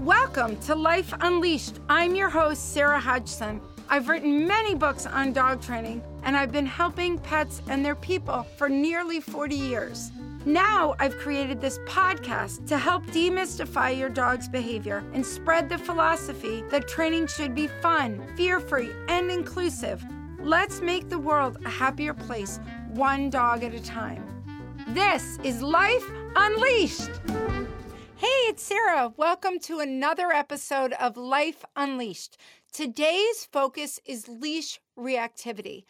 Welcome to Life Unleashed. I'm your host, Sarah Hodgson. I've written many books on dog training, and I've been helping pets and their people for nearly 40 years. Now I've created this podcast to help demystify your dog's behavior and spread the philosophy that training should be fun, fear free, and inclusive. Let's make the world a happier place, one dog at a time. This is Life Unleashed. Hey, it's Sarah. Welcome to another episode of Life Unleashed. Today's focus is leash reactivity.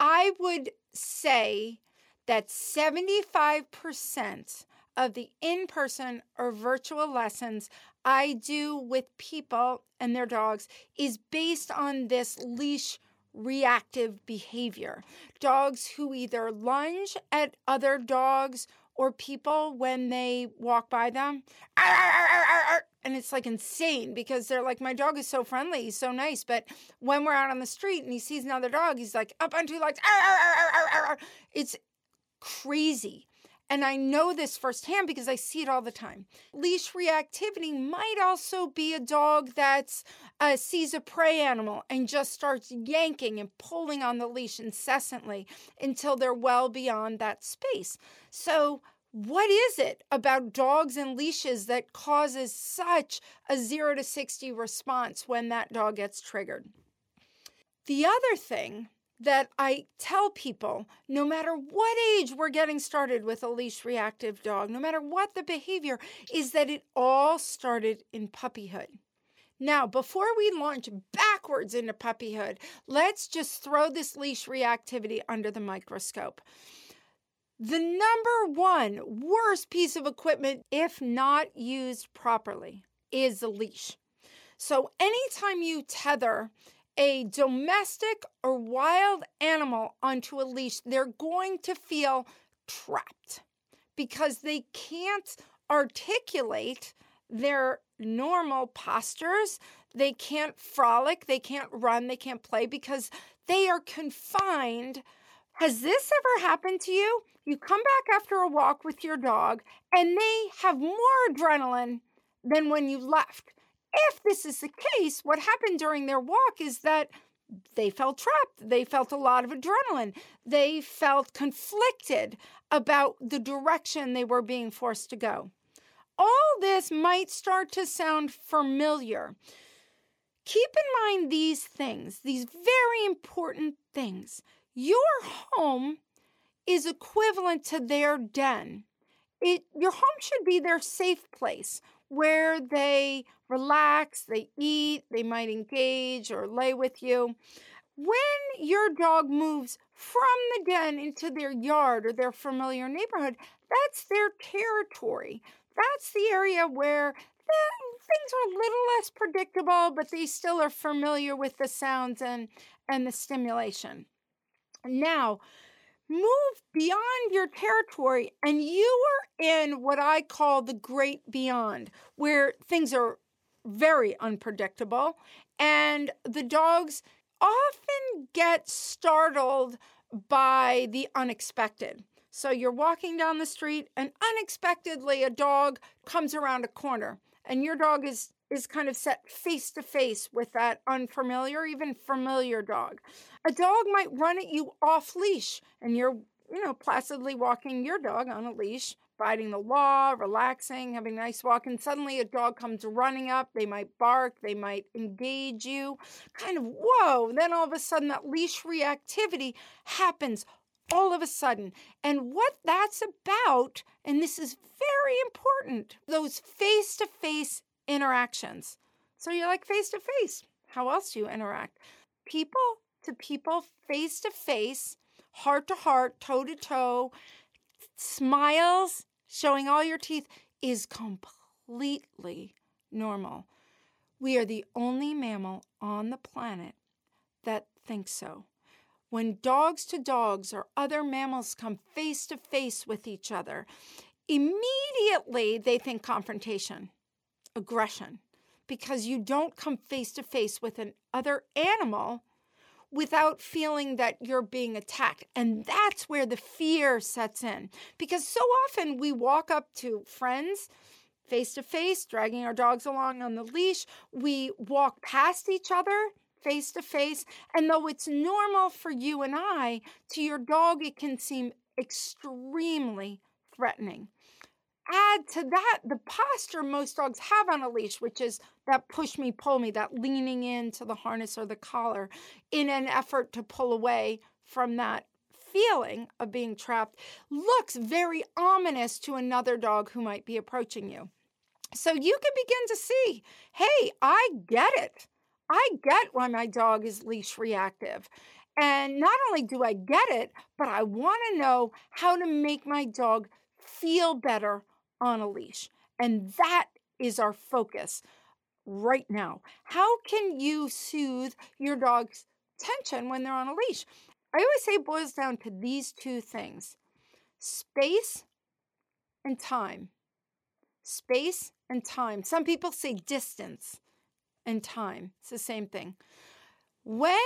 I would say that 75% of the in person or virtual lessons I do with people and their dogs is based on this leash reactive behavior. Dogs who either lunge at other dogs or people when they walk by them. And it's like insane because they're like, my dog is so friendly, he's so nice. But when we're out on the street and he sees another dog, he's like up on two legs. It's crazy. And I know this firsthand because I see it all the time. Leash reactivity might also be a dog that uh, sees a prey animal and just starts yanking and pulling on the leash incessantly until they're well beyond that space. So, what is it about dogs and leashes that causes such a 0 to 60 response when that dog gets triggered? The other thing that I tell people no matter what age we're getting started with a leash reactive dog, no matter what the behavior, is that it all started in puppyhood. Now, before we launch backwards into puppyhood, let's just throw this leash reactivity under the microscope. The number one worst piece of equipment, if not used properly, is a leash. So, anytime you tether a domestic or wild animal onto a leash, they're going to feel trapped because they can't articulate their normal postures. They can't frolic, they can't run, they can't play because they are confined. Has this ever happened to you? You come back after a walk with your dog and they have more adrenaline than when you left if this is the case, what happened during their walk is that they felt trapped. They felt a lot of adrenaline. They felt conflicted about the direction they were being forced to go. All this might start to sound familiar. Keep in mind these things, these very important things. Your home is equivalent to their den. It, your home should be their safe place where they relax, they eat, they might engage or lay with you. When your dog moves from the den into their yard or their familiar neighborhood, that's their territory. That's the area where things are a little less predictable, but they still are familiar with the sounds and, and the stimulation. Now, move beyond your territory and you are in what I call the great beyond, where things are very unpredictable and the dogs often get startled by the unexpected. So you're walking down the street and unexpectedly a dog comes around a corner and your dog is is kind of set face to face with that unfamiliar, even familiar dog. A dog might run at you off leash and you're, you know, placidly walking your dog on a leash, biding the law, relaxing, having a nice walk, and suddenly a dog comes running up. They might bark, they might engage you. Kind of, whoa. Then all of a sudden, that leash reactivity happens all of a sudden. And what that's about, and this is very important, those face to face interactions. So you're like face to face. How else do you interact? People to people, face to face, heart to heart, toe to toe, smiles, showing all your teeth is completely normal. We are the only mammal on the planet that thinks so. When dogs to dogs or other mammals come face to face with each other, immediately they think confrontation aggression because you don't come face to face with an other animal without feeling that you're being attacked. And that's where the fear sets in. Because so often we walk up to friends face to face, dragging our dogs along on the leash. We walk past each other face to face. And though it's normal for you and I, to your dog, it can seem extremely threatening. Add to that the posture most dogs have on a leash, which is that push me, pull me, that leaning into the harness or the collar in an effort to pull away from that feeling of being trapped, looks very ominous to another dog who might be approaching you. So you can begin to see hey, I get it. I get why my dog is leash reactive. And not only do I get it, but I want to know how to make my dog feel better on a leash. And that is our focus right now. How can you soothe your dog's tension when they're on a leash? I always say it boils down to these two things space and time. Space and time. Some people say distance and time. It's the same thing. When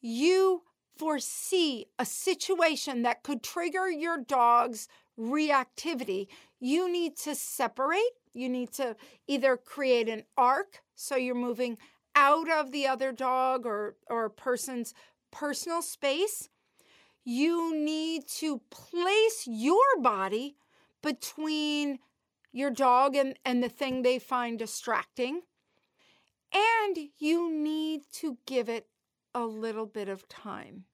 you foresee a situation that could trigger your dog's reactivity, you need to separate. You need to either create an arc so you're moving out of the other dog or, or person's personal space. You need to place your body between your dog and, and the thing they find distracting. And you need to give it a little bit of time.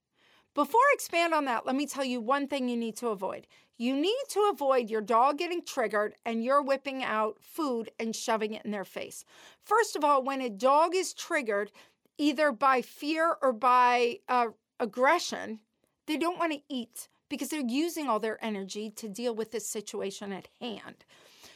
Before I expand on that, let me tell you one thing you need to avoid. You need to avoid your dog getting triggered and you're whipping out food and shoving it in their face. First of all, when a dog is triggered, either by fear or by uh, aggression, they don't want to eat because they're using all their energy to deal with this situation at hand.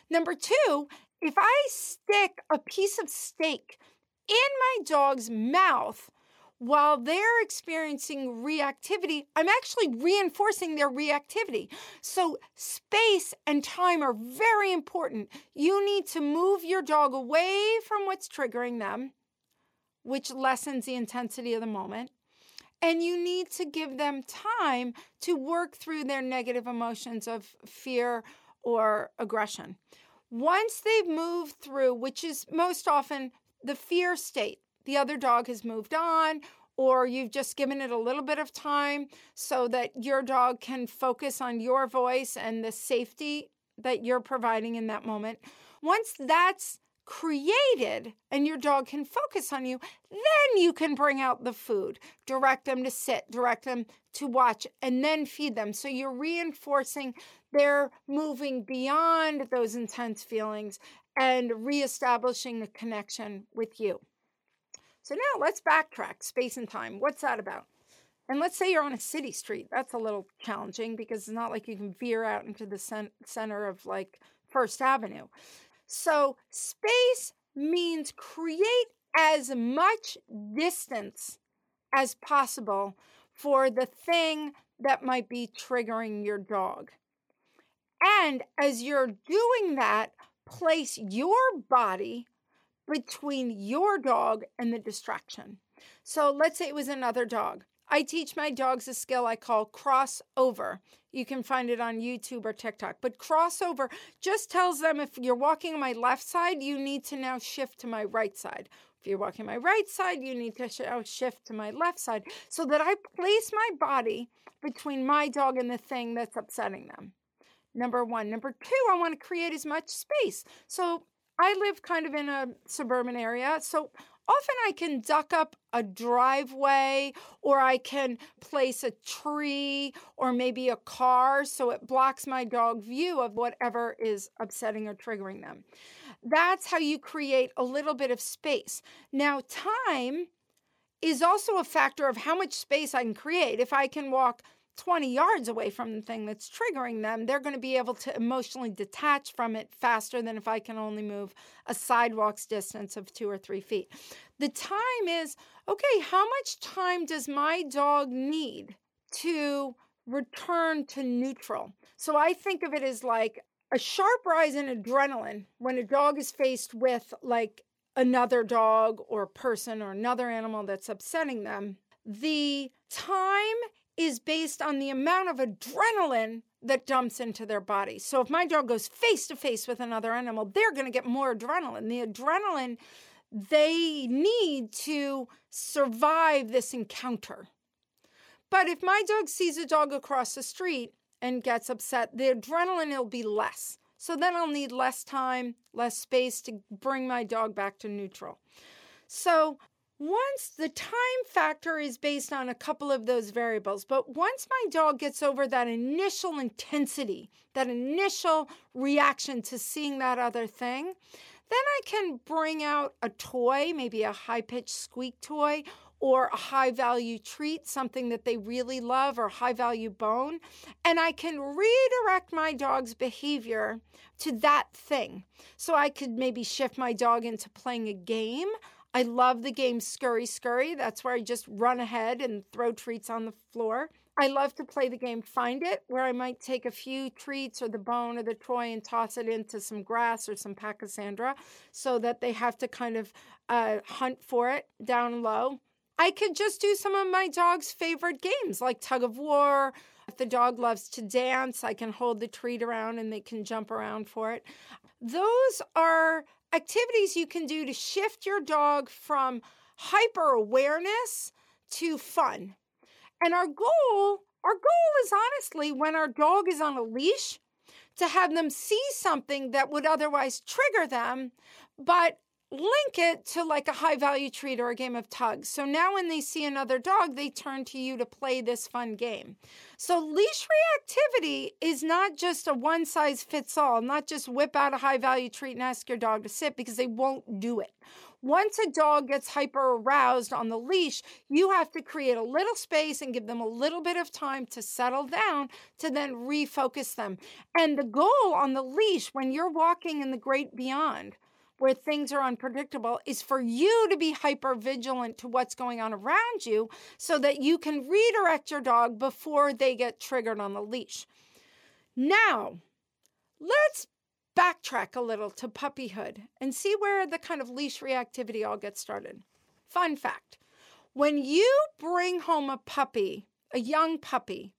Number two, if I stick a piece of steak in my dog's mouth while they're experiencing reactivity, I'm actually reinforcing their reactivity. So, space and time are very important. You need to move your dog away from what's triggering them, which lessens the intensity of the moment. And you need to give them time to work through their negative emotions of fear or aggression. Once they've moved through, which is most often the fear state, the other dog has moved on, or you've just given it a little bit of time so that your dog can focus on your voice and the safety that you're providing in that moment. Once that's created and your dog can focus on you, then you can bring out the food, direct them to sit, direct them to watch, and then feed them. So you're reinforcing they're moving beyond those intense feelings and reestablishing the connection with you. So now let's backtrack space and time. What's that about? And let's say you're on a city street. That's a little challenging because it's not like you can veer out into the center of like First Avenue. So, space means create as much distance as possible for the thing that might be triggering your dog. And as you're doing that, place your body between your dog and the distraction. So let's say it was another dog. I teach my dogs a skill I call crossover. You can find it on YouTube or TikTok. But crossover just tells them if you're walking on my left side, you need to now shift to my right side. If you're walking my right side, you need to now shift to my left side so that I place my body between my dog and the thing that's upsetting them. Number one. Number two, I want to create as much space. So I live kind of in a suburban area. So often I can duck up a driveway or I can place a tree or maybe a car so it blocks my dog view of whatever is upsetting or triggering them. That's how you create a little bit of space. Now, time is also a factor of how much space I can create. If I can walk 20 yards away from the thing that's triggering them, they're going to be able to emotionally detach from it faster than if I can only move a sidewalk's distance of two or three feet. The time is okay, how much time does my dog need to return to neutral? So I think of it as like a sharp rise in adrenaline when a dog is faced with like another dog or person or another animal that's upsetting them. The time is based on the amount of adrenaline that dumps into their body. So if my dog goes face to face with another animal, they're going to get more adrenaline. The adrenaline they need to survive this encounter. But if my dog sees a dog across the street and gets upset, the adrenaline will be less. So then I'll need less time, less space to bring my dog back to neutral. So once the time factor is based on a couple of those variables, but once my dog gets over that initial intensity, that initial reaction to seeing that other thing, then I can bring out a toy, maybe a high pitched squeak toy or a high value treat, something that they really love, or high value bone. And I can redirect my dog's behavior to that thing. So I could maybe shift my dog into playing a game. I love the game Scurry Scurry. That's where I just run ahead and throw treats on the floor. I love to play the game Find It, where I might take a few treats or the bone or the toy and toss it into some grass or some pachysandra so that they have to kind of uh, hunt for it down low. I could just do some of my dog's favorite games like tug of war. If the dog loves to dance, I can hold the treat around and they can jump around for it. Those are activities you can do to shift your dog from hyper awareness to fun. And our goal, our goal is honestly when our dog is on a leash to have them see something that would otherwise trigger them, but link it to like a high value treat or a game of tug. So now when they see another dog, they turn to you to play this fun game. So leash reactivity is not just a one size fits all, not just whip out a high value treat and ask your dog to sit because they won't do it. Once a dog gets hyper aroused on the leash, you have to create a little space and give them a little bit of time to settle down to then refocus them. And the goal on the leash when you're walking in the great beyond where things are unpredictable is for you to be hyper vigilant to what's going on around you so that you can redirect your dog before they get triggered on the leash. Now, let's backtrack a little to puppyhood and see where the kind of leash reactivity all gets started. Fun fact when you bring home a puppy, a young puppy,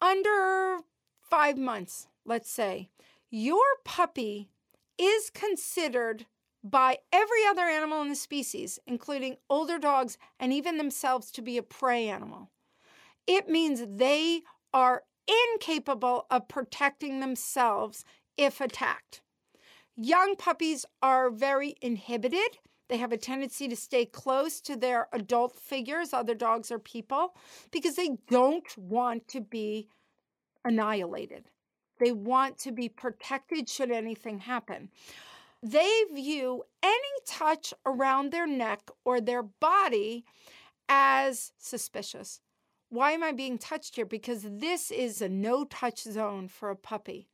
under five months, let's say, your puppy is considered by every other animal in the species, including older dogs and even themselves, to be a prey animal. It means they are incapable of protecting themselves if attacked. Young puppies are very inhibited. They have a tendency to stay close to their adult figures, other dogs or people, because they don't want to be annihilated. They want to be protected should anything happen. They view any touch around their neck or their body as suspicious. Why am I being touched here? Because this is a no touch zone for a puppy.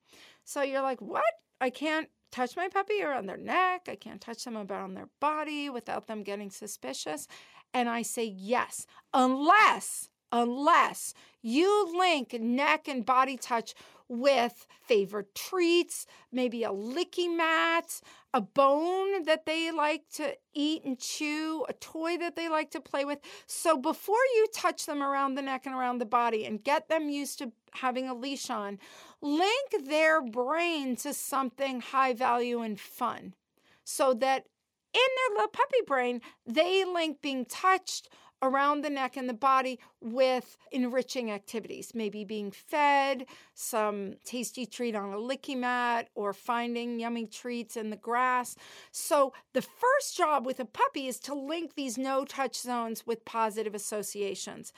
So you're like, what? I can't touch my puppy around their neck. I can't touch them around their body without them getting suspicious. And I say, yes, unless, unless you link neck and body touch with favorite treats, maybe a licky mat, a bone that they like to eat and chew, a toy that they like to play with. So before you touch them around the neck and around the body and get them used to having a leash on, link their brain to something high value and fun so that in their little puppy brain, they link being touched around the neck and the body with enriching activities, maybe being fed, some tasty treat on a licky mat, or finding yummy treats in the grass. So, the first job with a puppy is to link these no touch zones with positive associations.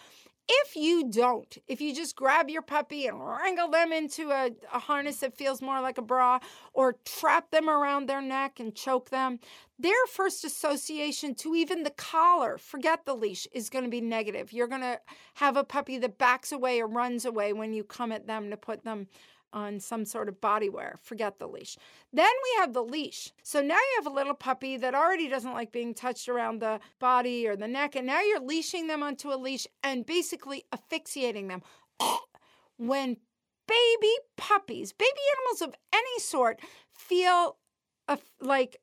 If you don't, if you just grab your puppy and wrangle them into a, a, harness that feels more like a bra or trap them around their neck and choke them, their first association to even the collar, forget the leash, is going to be negative. You're going to have a puppy that backs away or runs away when you come at them to put them on some sort of body wear. Forget the leash. Then we have the leash. So now you have a little puppy that already doesn't like being touched around the body or the neck, and now you're leashing them onto a leash and basically asphyxiating them. when baby puppies, baby animals of any sort, feel a, like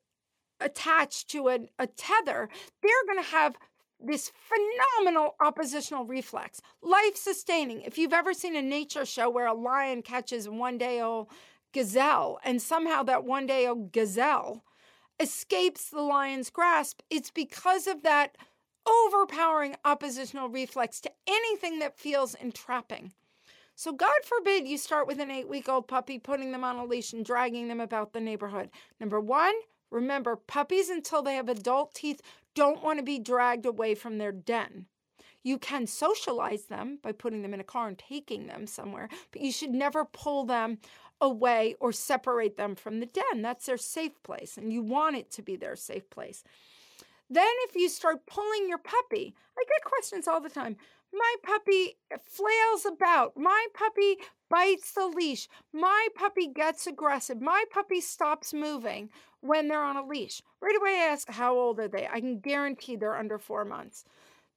attached to a, a tether, they're going to have this phenomenal oppositional reflex, life sustaining. If you've ever seen a nature show where a lion catches one day old gazelle and somehow that one day old gazelle escapes the lion's grasp, it's because of that overpowering oppositional reflex to anything that feels entrapping. So, God forbid you start with an eight week old puppy, putting them on a leash and dragging them about the neighborhood. Number one, remember puppies until they have adult teeth don't want to be dragged away from their den. You can socialize them by putting them in a car and taking them somewhere, but you should never pull them away or separate them from the den. That's their safe place, and you want it to be their safe place. Then, if you start pulling your puppy, I get questions all the time. My puppy flails about. My puppy bites the leash. My puppy gets aggressive. My puppy stops moving when they're on a leash. Right away, I ask, How old are they? I can guarantee they're under four months.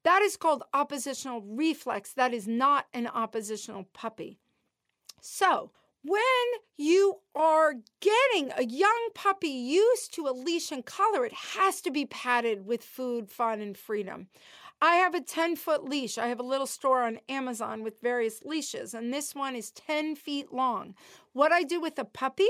That is called oppositional reflex. That is not an oppositional puppy. So, when you are getting a young puppy used to a leash and collar, it has to be padded with food, fun, and freedom. I have a 10 foot leash. I have a little store on Amazon with various leashes, and this one is 10 feet long. What I do with a puppy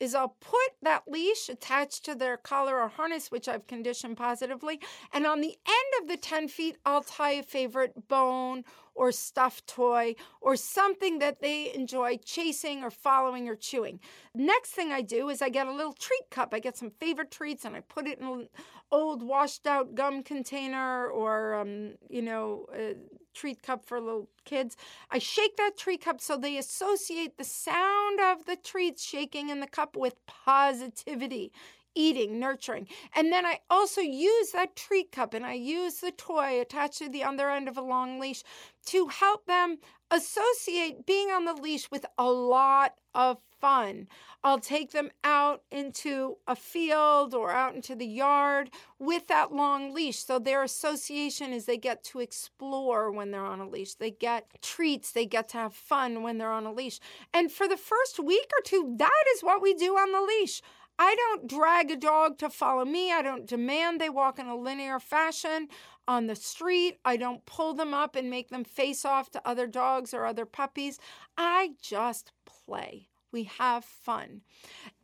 is I'll put that leash attached to their collar or harness, which I've conditioned positively, and on the end of the 10 feet, I'll tie a favorite bone or stuffed toy or something that they enjoy chasing or following or chewing. Next thing I do is I get a little treat cup. I get some favorite treats and I put it in an old washed out gum container or, um, you know, treat cup for little kids. I shake that treat cup so they associate the sound of the treats shaking in the cup with positivity eating, nurturing. And then I also use that treat cup and I use the toy attached to the other end of a long leash to help them associate being on the leash with a lot of fun. I'll take them out into a field or out into the yard with that long leash. So their association is they get to explore when they're on a leash. They get treats, they get to have fun when they're on a leash. And for the first week or two, that is what we do on the leash. I don't drag a dog to follow me. I don't demand they walk in a linear fashion on the street. I don't pull them up and make them face off to other dogs or other puppies. I just play. We have fun.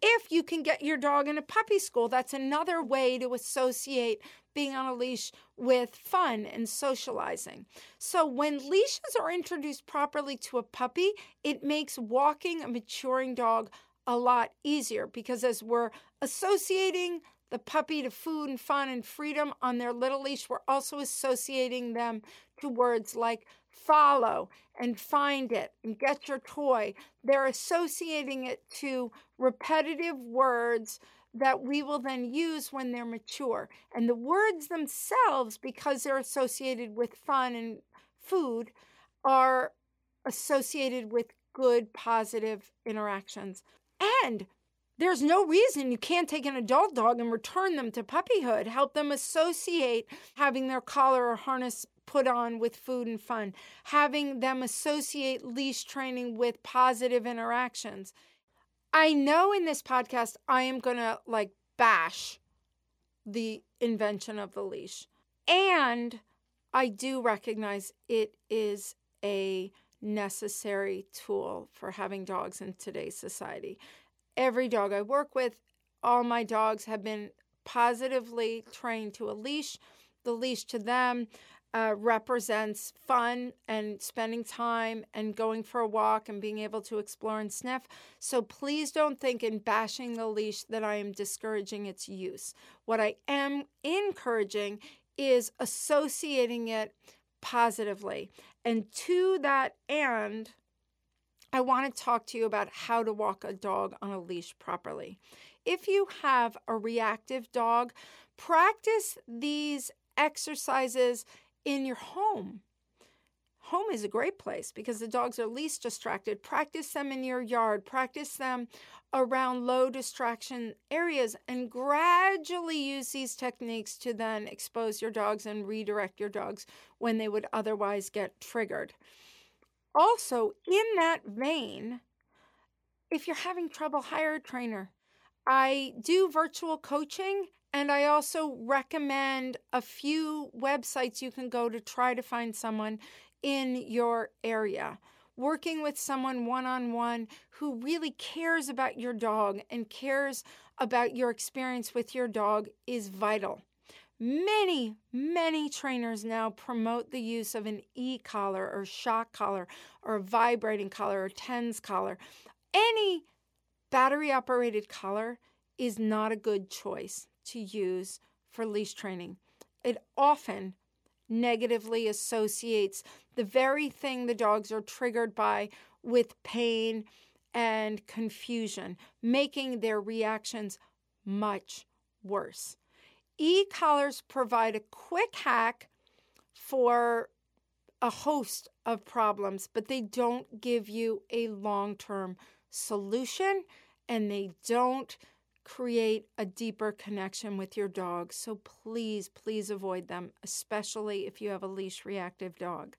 If you can get your dog in a puppy school, that's another way to associate being on a leash with fun and socializing. So, when leashes are introduced properly to a puppy, it makes walking a maturing dog a lot easier because as we're associating the puppy to food and fun and freedom on their little leash, we're also associating them to words like follow and find it and get your toy. They're associating it to repetitive words that we will then use when they're mature. And the words themselves, because they're associated with fun and food, are associated with good, positive interactions. And there's no reason you can't take an adult dog and return them to puppyhood. Help them associate having their collar or harness put on with food and fun, having them associate leash training with positive interactions. I know in this podcast, I am going to like bash the invention of the leash. And I do recognize it is a necessary tool for having dogs in today's society. Every dog I work with, all my dogs have been positively trained to a leash. The leash to them uh, represents fun and spending time and going for a walk and being able to explore and sniff. So please don't think in bashing the leash that I am discouraging its use. What I am encouraging is associating it positively. And to that end, I want to talk to you about how to walk a dog on a leash properly. If you have a reactive dog, practice these exercises in your home. Home is a great place because the dogs are least distracted. Practice them in your yard, practice them around low distraction areas, and gradually use these techniques to then expose your dogs and redirect your dogs when they would otherwise get triggered. Also, in that vein, if you're having trouble, hire a trainer. I do virtual coaching And I also recommend a few websites you can go to try to find someone in your area. Working with someone one on one who really cares about your dog and cares about your experience with your dog is vital. Many, many trainers now promote the use of an e collar or shock collar or vibrating collar or TENS collar. Any battery operated collar is not a good choice to use for leash training. It often negatively associates the very thing the dogs are triggered by with pain and confusion, making their reactions much worse. E collars provide a quick hack for a host of problems, but they don't give you a long term solution and they don't create a deeper connection with your dog. So please, please avoid them, especially if you have a leash reactive dog.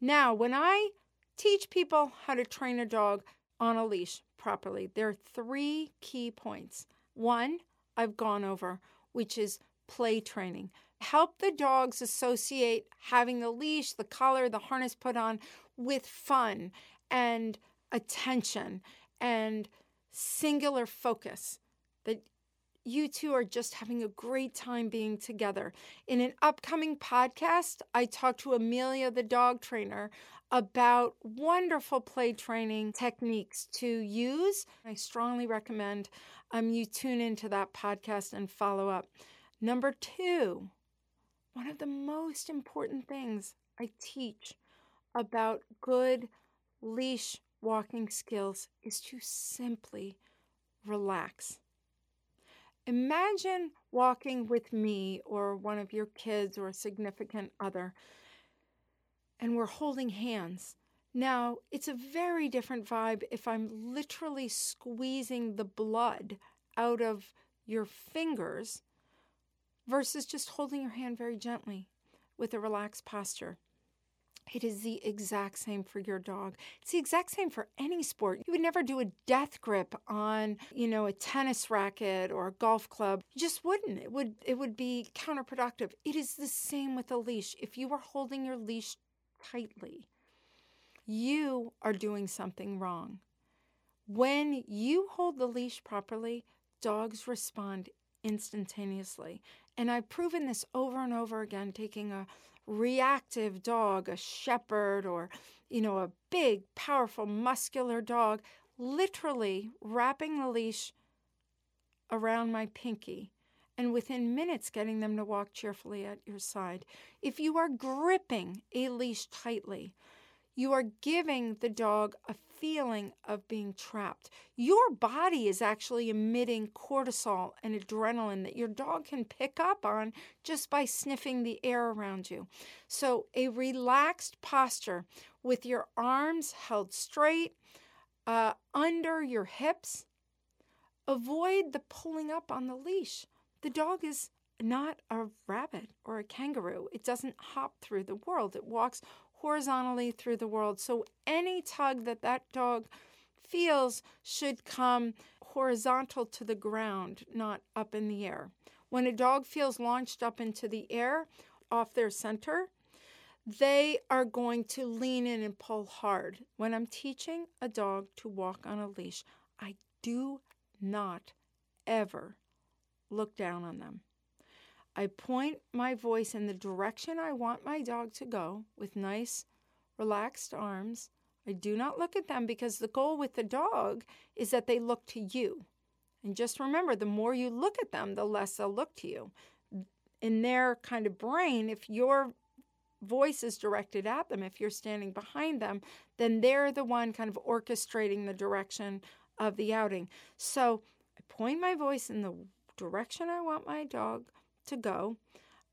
Now, when I teach people how to train a dog on a leash properly, there are three key points. One, I've gone over, which is play training. Help the dogs associate having the leash, the collar, the harness put on with fun and attention and singular focus, that you two are just having a great time being together. In an upcoming podcast, I talk to Amelia, the dog trainer, about wonderful play training techniques to use. I strongly recommend um, you tune into that podcast and follow up. Number two, one of the most important things I teach about good leash walking skills is to simply relax. Imagine walking with me or one of your kids or a significant other, and we're holding hands. Now, it's a very different vibe if I'm literally squeezing the blood out of your fingers versus just holding your hand very gently with a relaxed posture. It is the exact same for your dog. It's the exact same for any sport. You would never do a death grip on, you know, a tennis racket or a golf club. You just wouldn't. It would it would be counterproductive. It is the same with a leash. If you are holding your leash tightly, you are doing something wrong. When you hold the leash properly, dogs respond instantaneously. And I've proven this over and over again, taking a reactive dog, a shepherd, or, you know, a big, powerful, muscular dog, literally wrapping the leash around my pinky and within minutes getting them to walk cheerfully at your side. If you are gripping a leash tightly, you are giving the dog a feeling of being trapped. Your body is actually emitting cortisol and adrenaline that your dog can pick up on just by sniffing the air around you. So, a relaxed posture with your arms held straight uh, under your hips. Avoid the pulling up on the leash. The dog is not a rabbit or a kangaroo. It doesn't hop through the world. It walks horizontally through the world. So any tug that that dog feels should come horizontal to the ground, not up in the air. When a dog feels launched up into the air off their center, they are going to lean in and pull hard. When I'm teaching a dog to walk on a leash, I do not ever look down on them. I point my voice in the direction I want my dog to go with nice, relaxed arms. I do not look at them because the goal with the dog is that they look to you. And just remember the more you look at them, the less they'll look to you. In their kind of brain, if your voice is directed at them, if you're standing behind them, then they're the one kind of orchestrating the direction of the outing. So I point my voice in the direction I want my dog to go.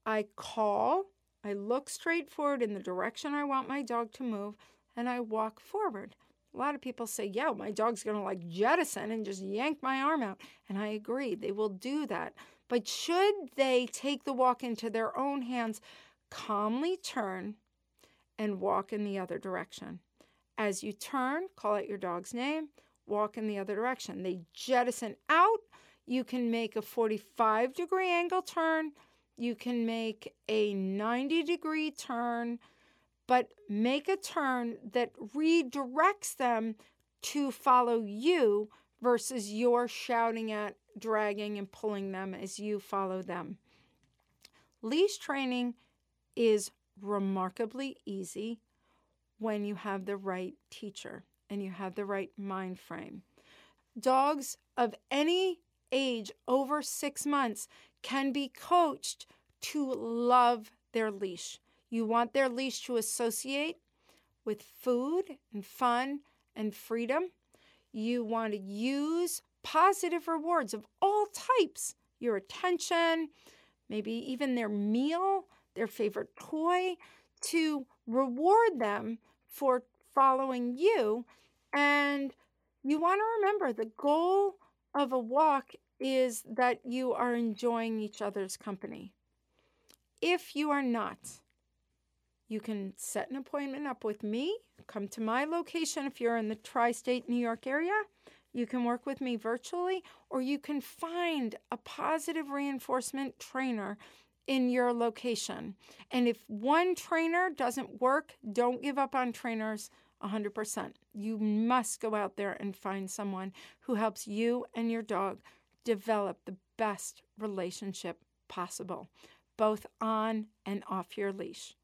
I call, I look straight forward in the direction I want my dog to move, and I walk forward. A lot of people say, yeah, my dog's going to like jettison and just yank my arm out. And I agree, they will do that. But should they take the walk into their own hands, calmly turn and walk in the other direction. As you turn, call out your dog's name, walk in the other direction. They jettison out, You can make a 45 degree angle turn. You can make a 90 degree turn, but make a turn that redirects them to follow you versus your shouting at, dragging, and pulling them as you follow them. Leash training is remarkably easy when you have the right teacher and you have the right mind frame. Dogs of any age over six months can be coached to love their leash. You want their leash to associate with food and fun and freedom. You want to use positive rewards of all types your attention, maybe even their meal, their favorite toy to reward them for following you. And you want to remember the goal of a walk is that you are enjoying each other's company. If you are not, you can set an appointment up with me. Come to my location if you're in the tri state New York area. You can work with me virtually, or you can find a positive reinforcement trainer in your location. And if one trainer doesn't work, don't give up on trainers 100%. You must go out there and find someone who helps you and your dog develop the best relationship possible, both on and off your leash.